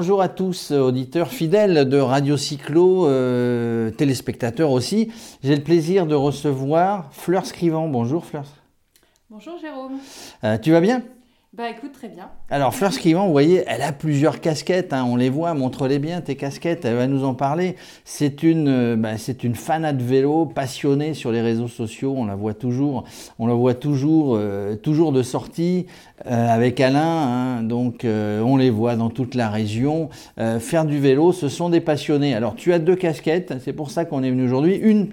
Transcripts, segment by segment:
Bonjour à tous, auditeurs fidèles de Radio Cyclo, euh, téléspectateurs aussi. J'ai le plaisir de recevoir Fleur Scrivant. Bonjour Fleur. Bonjour Jérôme. Euh, tu vas bien? Bah écoute, très bien. Alors Fleur Scrivant, vous voyez, elle a plusieurs casquettes, hein, on les voit, montre-les bien tes casquettes, elle va nous en parler. C'est une, euh, bah, vélo, passionnée sur les réseaux sociaux, on la voit toujours, on la voit toujours, euh, toujours de sortie euh, avec Alain, hein, donc on les voit dans toute la région. Faire du vélo, ce sont des passionnés. Alors tu as deux casquettes, c'est pour ça qu'on est venu aujourd'hui. Une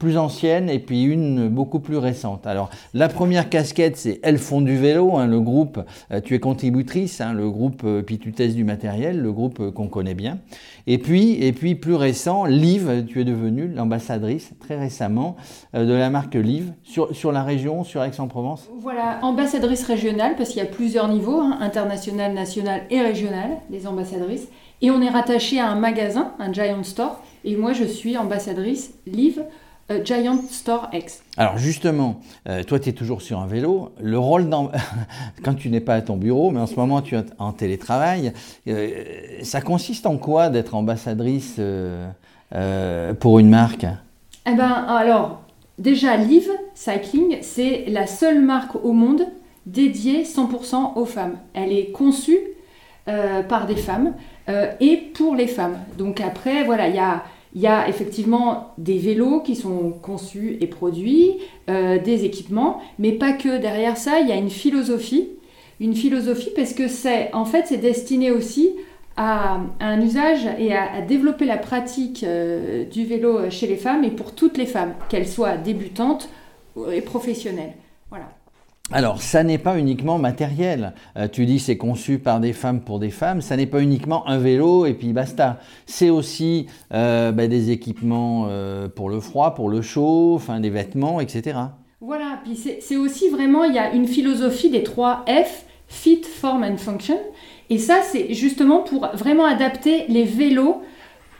plus ancienne et puis une beaucoup plus récente. Alors la première casquette c'est Elles font du vélo, hein, le groupe, euh, tu es contributrice, hein, le groupe euh, puis tu testes du matériel, le groupe euh, qu'on connaît bien. Et puis, et puis plus récent, Liv, tu es devenue l'ambassadrice très récemment de la marque Liv sur, sur la région, sur Aix-en-Provence. Voilà, ambassadrice régionale, parce qu'il y a plusieurs niveaux, hein, international, national et régional, des ambassadrices. Et on est rattaché à un magasin, un Giant Store. Et moi, je suis ambassadrice Live euh, Giant Store X. Alors justement, euh, toi tu es toujours sur un vélo, le rôle d'am- quand tu n'es pas à ton bureau, mais en ce moment tu es en télétravail, euh, ça consiste en quoi d'être ambassadrice pour une marque? Eh ben, alors, déjà, Live Cycling, c'est la seule marque au monde dédiée 100% aux femmes. Elle est conçue par des femmes et pour les femmes. Donc après, voilà, il y a, il y a effectivement des vélos qui sont conçus et produits, euh, des équipements, mais pas que. Derrière ça, il y a une philosophie. Une philosophie parce que c'est, en fait, c'est destiné aussi à, un usage et à, à développer la pratique euh, du vélo chez les femmes et pour toutes les femmes, qu'elles soient débutantes et professionnelles. Voilà. Alors, ça n'est pas uniquement matériel. Euh, tu dis c'est conçu par des femmes pour des femmes. Ça n'est pas uniquement un vélo et puis basta. C'est aussi euh, bah, des équipements euh, pour le froid, pour le chaud, enfin des vêtements, etc. Voilà, puis c'est aussi vraiment, il y a une philosophie des trois F, Fit, Form and Function. Et ça, c'est justement pour vraiment adapter les vélos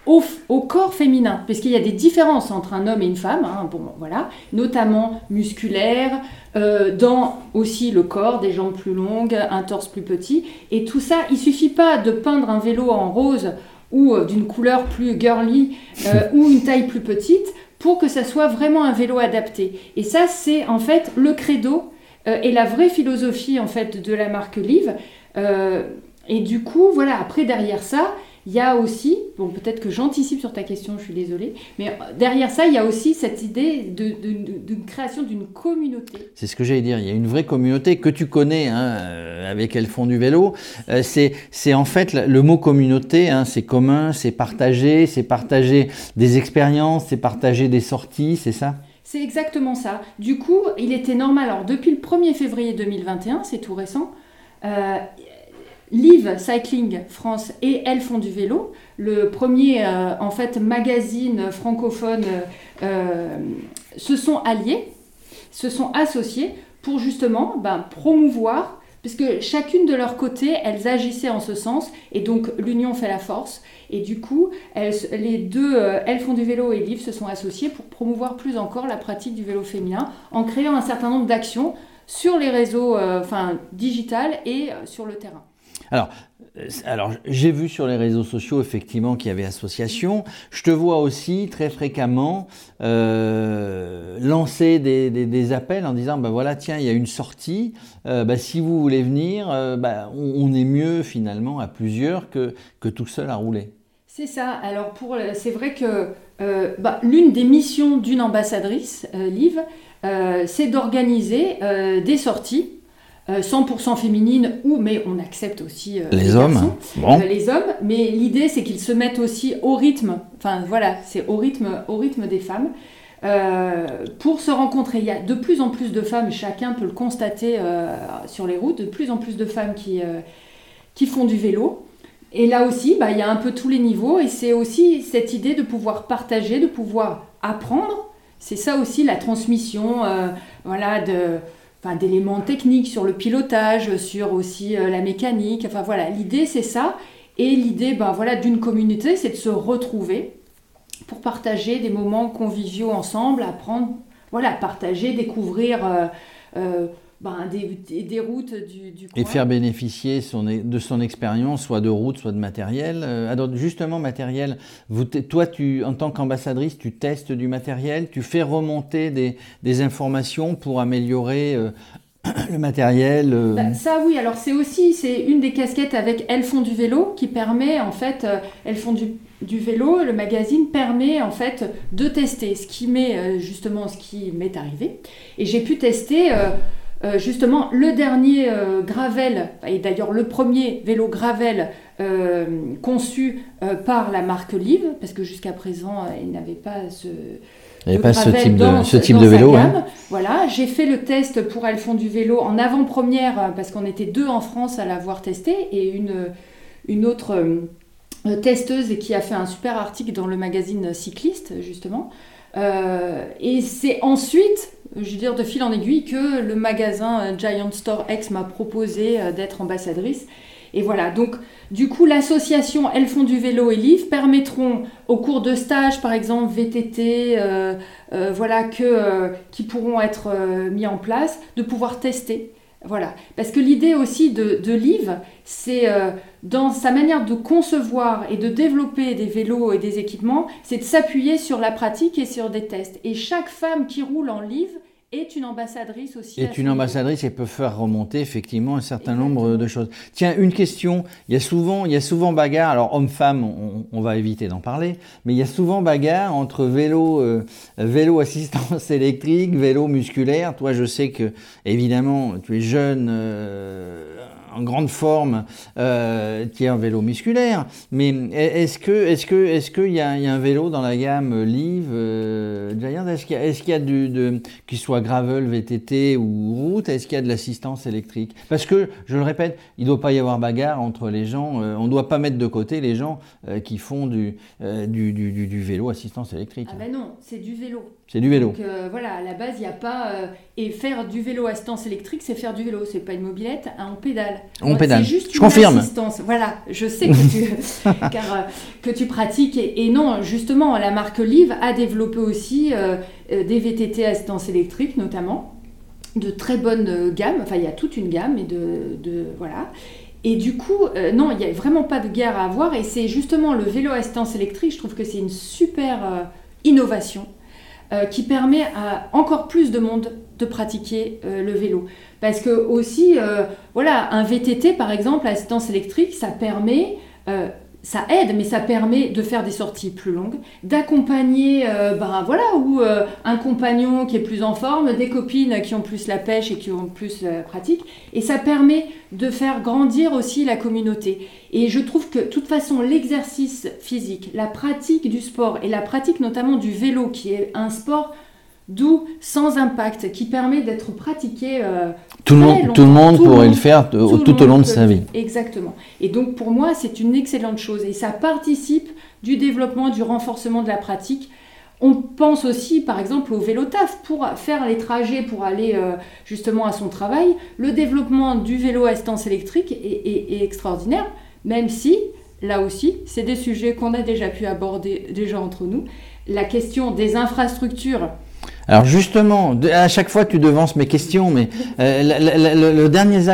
au, au corps féminin, parce qu'il y a des différences entre un homme et une femme, hein, bon, voilà, notamment musculaires, euh, dans aussi le corps, des jambes plus longues, un torse plus petit, et tout ça, il suffit pas de peindre un vélo en rose ou euh, d'une couleur plus girly euh, ou une taille plus petite pour que ça soit vraiment un vélo adapté. Et ça, c'est en fait le credo et la vraie philosophie en fait de la marque Live. Et du coup, voilà, après derrière ça, il y a aussi, bon peut-être que j'anticipe sur ta question, je suis désolée, mais euh, derrière ça, il y a aussi cette idée de, de- de- de création d'une communauté. C'est ce que j'allais dire. Il y a une vraie communauté que tu connais, hein, euh, avec elles font du vélo. Euh, c'est, c'est en fait le le mot communauté. Hein, c'est commun, c'est partagé, c'est partager des expériences, c'est partager des sorties, c'est ça? C'est exactement ça. Du coup, il était normal, alors depuis le 1er février 2021, c'est tout récent, euh, Live Cycling France et Elles font du vélo, le premier euh, en fait magazine francophone, euh, se sont alliés, se sont associés pour justement ben, promouvoir, puisque chacune de leur côté, elles agissaient en ce sens, et donc l'union fait la force. Et du coup, les deux, euh, Elles font du vélo et Liv se sont associées pour promouvoir plus encore la pratique du vélo féminin en créant un certain nombre d'actions sur les réseaux euh, enfin, digital et euh, sur le terrain. Alors, euh, alors j'ai vu sur les réseaux sociaux effectivement qu'il y avait association. Je te vois aussi très fréquemment euh, lancer des, appels en disant bah voilà tiens il y a une sortie. Euh, bah, si vous voulez venir, bah, on, est mieux finalement à plusieurs que tout seul à rouler. C'est ça. Alors pour, c'est vrai que bah, l'une des missions d'une ambassadrice, Liv, c'est d'organiser des sorties 100% féminines ou mais on accepte aussi euh, Les hommes, garçons, bon. euh, les hommes. Mais l'idée c'est qu'ils se mettent aussi au rythme. Enfin voilà, c'est au rythme, au rythme des femmes. euh, pour se rencontrer, il y a de plus en plus de femmes, chacun peut le constater euh, sur les routes, de plus en plus de femmes qui, euh, qui font du vélo. Et là aussi, bah, il y a un peu tous les niveaux et c'est aussi cette idée de pouvoir partager, de pouvoir apprendre. C'est ça aussi la transmission euh, voilà, de, enfin, d'éléments techniques sur le pilotage, sur aussi euh, la mécanique. Enfin voilà, l'idée c'est ça. Et l'idée ben, voilà, d'une communauté, c'est de se retrouver pour partager des moments conviviaux ensemble, apprendre, voilà, partager, découvrir euh, euh, ben, des, des, routes du, du Et faire bénéficier son, de son expérience, soit de route, soit de matériel. Euh, alors justement, matériel, vous, toi, tu, en tant qu'ambassadrice, tu testes du matériel, tu fais remonter des, des informations pour améliorer euh, le matériel euh. bah, Ça oui, alors c'est aussi c'est une des casquettes avec Elles font du vélo qui permet en fait, Elles font du, du, vélo, le magazine permet en fait de tester ce qui m'est justement ce qui m'est arrivé. Et j'ai pu tester euh, justement le dernier euh, Gravel, et d'ailleurs le premier vélo Gravel euh, conçu par la marque Live, parce que jusqu'à présent il n'avait pas ce, il pas ce type de, ce type de vélo. Voilà, j'ai fait le test pour Elles font du vélo en avant-première, parce qu'on était deux en France à l'avoir testé, et une, une autre testeuse qui a fait un super article dans le magazine Cycliste, justement. et c'est ensuite je veux dire, de fil en aiguille, que le magasin euh, Giant Store X m'a proposé euh, d'être ambassadrice. Et voilà, donc du coup, l'association Elles font du vélo et livres permettront au cours de stages, par exemple VTT, euh, voilà, qui pourront être mis en place, de pouvoir tester. Voilà, parce que l'idée aussi de, de Liv, c'est dans sa manière de concevoir et de développer des vélos et des équipements, c'est de s'appuyer sur la pratique et sur des tests. Et chaque femme qui roule en livre est une ambassadrice aussi. Est une ambassadrice et peut faire remonter effectivement un certain nombre de choses. Tiens, une question. Il y a souvent, il y a souvent bagarre. Alors homme-femme, on, va éviter d'en parler, mais il y a souvent bagarre entre vélo, euh, vélo assistance électrique, vélo musculaire. Toi, je sais que évidemment, tu es jeune. Euh, en grande forme euh, qui est un vélo musculaire. Mais est-ce que est-ce que est-ce qu'il y, a un vélo dans la gamme Live euh, Giant? Est-ce qu'il y a, est-ce qu'il y a du de qu'il soit gravel, VTT ou route? Est-ce qu'il y a de l'assistance électrique? Parce que je le répète, il ne doit pas y avoir bagarre entre les gens. Euh, on ne doit pas mettre de côté les gens euh, qui font du du, du, du, vélo assistance électrique. Ah ben non, c'est du vélo. C'est du vélo. Donc voilà, à la base, il n'y a pas et faire du vélo assistance électrique, c'est faire du vélo, c'est pas une mobilette, hein, on pédale. On pédale. Juste je confirme. Assistance. Voilà, je sais que tu, car, euh, que tu pratiques. Et, non, justement, la marque Live a développé aussi euh, euh, des VTT assistance électrique, notamment, de très bonne gamme. Enfin, il y a toute une gamme et de, de voilà. Et du coup, non, il n'y a vraiment pas de guerre à avoir. Et c'est justement le vélo assistance électrique, je trouve que c'est une super innovation qui permet à encore plus de monde de pratiquer le vélo. Parce que aussi, euh, voilà, un VTT par exemple, assistance électrique, ça permet, euh, ça aide, mais ça permet de faire des sorties plus longues, d'accompagner, euh, ben voilà, ou un compagnon qui est plus en forme, des copines qui ont plus la pêche et qui ont plus la pratique, et ça permet de faire grandir aussi la communauté. Et je trouve que de toute façon, l'exercice physique, la pratique du sport et la pratique notamment du vélo, qui est un sport doux, sans impact, qui permet d'être pratiqué. Euh, tout, le monde, tout le monde pourrait le faire tout, au long de sa vie. Exactement. Et donc pour moi, c'est une excellente chose et ça participe du développement, du renforcement de la pratique. On pense aussi, par exemple, au vélo taf pour faire les trajets pour aller euh, justement à son travail. Le développement du vélo à assistance électrique est extraordinaire, même si, là aussi, c'est des sujets qu'on a déjà pu aborder déjà entre nous. La question des infrastructures alors justement, à chaque fois tu devances mes questions, mais euh, le, dernier,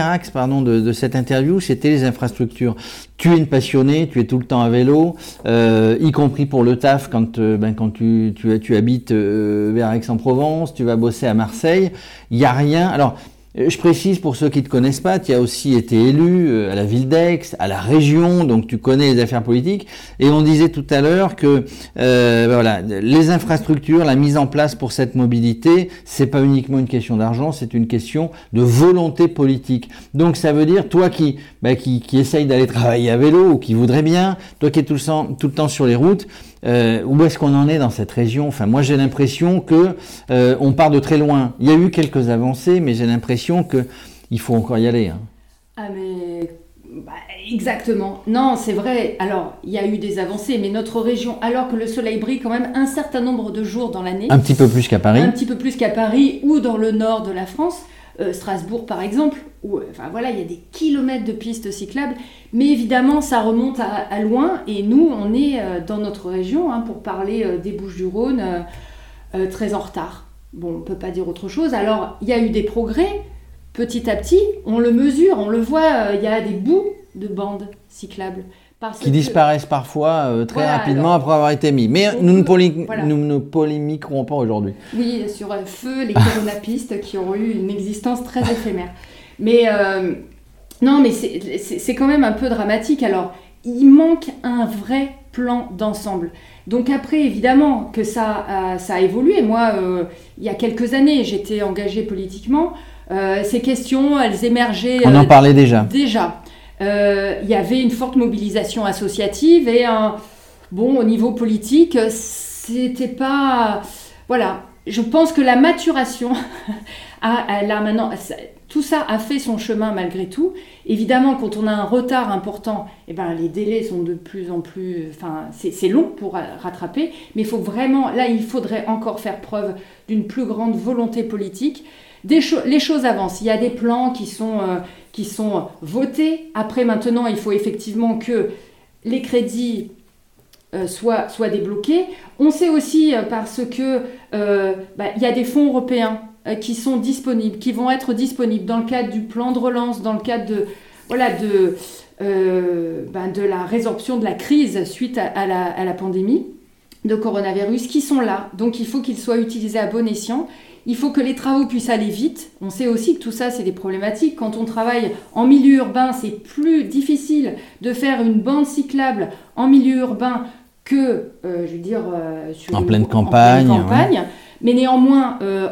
axe de, cette interview, c'était les infrastructures. Tu es une passionnée, tu es tout le temps à vélo, euh, y compris pour le taf quand, euh, ben, tu, habites vers Aix-en-Provence, tu vas bosser à Marseille. Il n'y a rien. Je précise pour ceux qui ne te connaissent pas, tu as aussi été élu euh, à la ville d'Aix, à la région, donc tu connais les affaires politiques. Et on disait tout à l'heure que euh, voilà, les infrastructures, la mise en place pour cette mobilité, c'est pas uniquement une question d'argent, c'est une question de volonté politique. Donc ça veut dire toi qui ben, qui, qui essaye d'aller travailler à vélo ou qui voudrait bien, toi qui es tout le temps, tout le temps sur les routes, euh, où est-ce qu'on en est dans cette région? Enfin, moi, j'ai l'impression que euh, on part de très loin. Il y a eu quelques avancées, mais j'ai l'impression que il faut encore y aller. Hein. Ah, mais bah, exactement. Non, c'est vrai. Alors, il y a eu des avancées, mais notre région, alors que le soleil brille quand même un certain nombre de jours dans l'année, un petit peu plus qu'à Paris, un petit peu plus qu'à Paris ou dans le nord de la France. Euh, Strasbourg par exemple, où euh, voilà, il y a des kilomètres de pistes cyclables, mais évidemment ça remonte à, loin et nous on est euh, dans notre région, hein, pour parler des Bouches du Rhône, très en retard. Bon, on ne peut pas dire autre chose. Alors, il y a eu des progrès. Petit à petit, on le mesure, on le voit, il y a des bouts de bandes cyclables qui disparaissent parfois euh, très rapidement après avoir été mis. Mais nous, ne polémiquerons pas aujourd'hui. Oui, sur un feu, les coronapistes qui ont eu une existence très éphémère. Mais euh, non, mais c'est quand même un peu dramatique. Alors, il manque un vrai plan d'ensemble. Donc après, évidemment que ça, a, ça a évolué. Moi, euh, il y a quelques années, j'étais engagée politiquement. ces questions, elles émergeaient. On en parlait déjà. Déjà. Euh, il y avait une forte mobilisation associative et un, bon, au niveau politique, c'était pas. Voilà, je pense que la maturation, a, maintenant, tout ça a fait son chemin malgré tout. Évidemment, quand on a un retard important, eh ben, les délais sont de plus en plus. Enfin, c'est long pour rattraper, mais il faut vraiment. Là, il faudrait encore faire preuve d'une plus grande volonté politique. Les choses avancent. Il y a des plans qui sont. Euh, qui sont votés. Après, maintenant, il faut effectivement que les crédits euh, soient, soient, débloqués. On sait aussi, euh, parce que bah, il y a des fonds européens qui sont disponibles, qui vont être disponibles dans le cadre du plan de relance, dans le cadre de, voilà, de, ben, de la résorption de la crise suite à, la, à la pandémie de coronavirus, qui sont là. Donc il faut qu'ils soient utilisés à bon escient. Il faut que les travaux puissent aller vite. On sait aussi que tout ça, c'est des problématiques. Quand on travaille en milieu urbain, c'est plus difficile de faire une bande cyclable en milieu urbain que, euh, je veux dire, euh, sur en, pleine campagne, en campagne. Mais néanmoins, euh,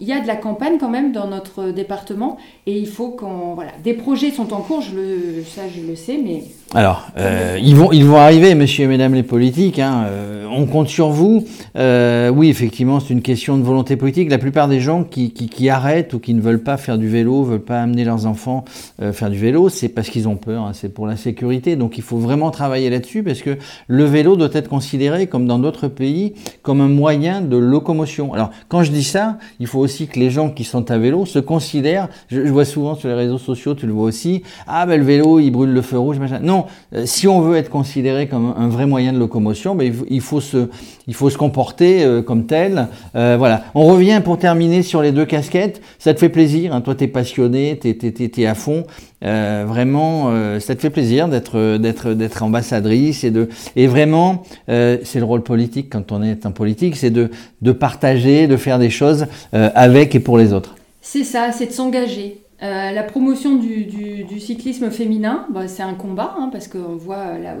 il y a de la campagne quand même dans notre département et il faut qu'on. Voilà, des projets sont en cours, je le, ça je le sais, mais. Alors, euh, ils, vont, ils vont arriver, messieurs et mesdames les politiques, hein, euh, on compte sur vous. oui, effectivement, c'est une question de volonté politique. La plupart des gens qui, qui, qui, arrêtent ou qui ne veulent pas faire du vélo, veulent pas amener leurs enfants faire du vélo, c'est parce qu'ils ont peur, hein, c'est pour la sécurité. Donc il faut vraiment travailler là-dessus parce que le vélo doit être considéré, comme dans d'autres pays, comme un moyen de locomotion. Alors, quand je dis ça, il faut aussi que les gens qui sont à vélo se considèrent, je, vois souvent sur les réseaux sociaux, tu le vois aussi, ah ben le vélo, il brûle le feu rouge, machin. Non, euh, si on veut être considéré comme un vrai moyen de locomotion, ben, il, faut, se, il faut se comporter euh, comme tel. Euh, voilà. On revient pour terminer sur les deux casquettes. Ça te fait plaisir, hein, toi tu es passionné, tu es, à fond. vraiment, ça te fait plaisir d'être d'être d'être ambassadrice et de et vraiment, c'est le rôle politique quand on est un politique, c'est de de partager de faire des choses euh, avec et pour les autres. C'est ça, c'est de s'engager. Euh, la promotion du, cyclisme féminin, bah, c'est un combat, hein, parce qu'on voit euh, là.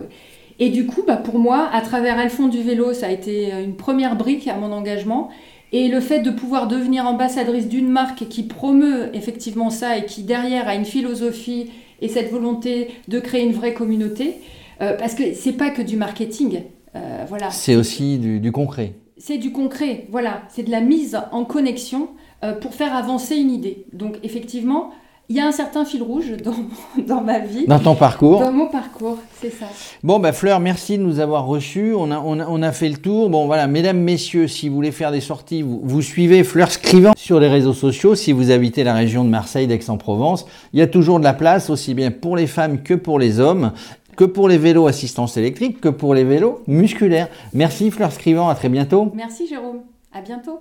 Et du coup, bah, pour moi, à travers Elles font du vélo, ça a été une première brique à mon engagement. Et le fait de pouvoir devenir ambassadrice d'une marque qui promeut effectivement ça et qui derrière a une philosophie et cette volonté de créer une vraie communauté, parce que c'est pas que du marketing, voilà. C'est aussi du concret c'est du concret, voilà, c'est de la mise en connexion euh, pour faire avancer une idée. Donc effectivement, il y a un certain fil rouge dans, dans, ma vie. Dans ton parcours Dans mon parcours, c'est ça. Bon, bah Fleur, merci de nous avoir reçus. On a, on, a, on a, fait le tour. Bon, voilà, mesdames, messieurs, si vous voulez faire des sorties, vous, vous suivez Fleur Scrivant sur les réseaux sociaux. Si vous habitez la région de Marseille, d'Aix-en-Provence, il y a toujours de la place, aussi bien pour les femmes que pour les hommes que pour les vélos assistance électrique, que pour les vélos musculaires. Merci Fleur Scrivant, à très bientôt. Merci Jérôme, à bientôt.